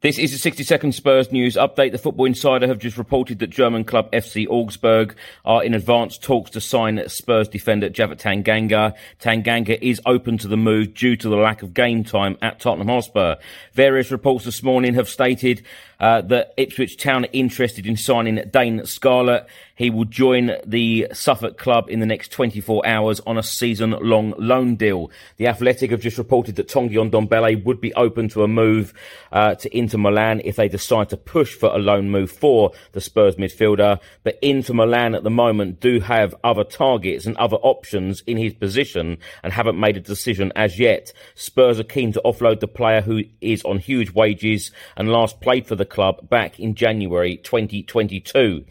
This is a 60 second Spurs news update. The Football Insider have just reported that German club FC Augsburg are in advanced talks to sign Spurs defender Japhet Tanganga. Tanganga is open to the move due to the lack of game time at Tottenham Hotspur. Various reports this morning have stated uh, that Ipswich Town are interested in signing Dane Scarlett. He will join the Suffolk club in the next 24 hours on a season-long loan deal. The Athletic have just reported that Tanguy Ndombele would be open to a move uh, to Inter Milan if they decide to push for a loan move for the Spurs midfielder. But Inter Milan at the moment do have other targets and other options in his position and haven't made a decision as yet. Spurs are keen to offload the player who is on huge wages and last played for the club back in January 2022.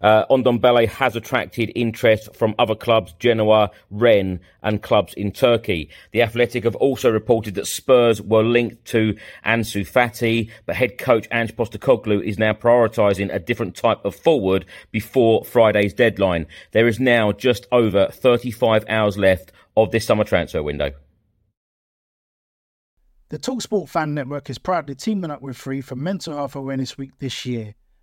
Uh, Ndombele has attracted interest from other clubs, Genoa, Rennes, and clubs in Turkey. The Athletic have also reported that Spurs were linked to Ansu Fati, but head coach Ange Postecoglou is now prioritising a different type of forward before Friday's deadline. There is now just over 35 hours left of this summer transfer window. The Talksport Fan Network is proudly teaming up with Three for Mental Health Awareness Week this year.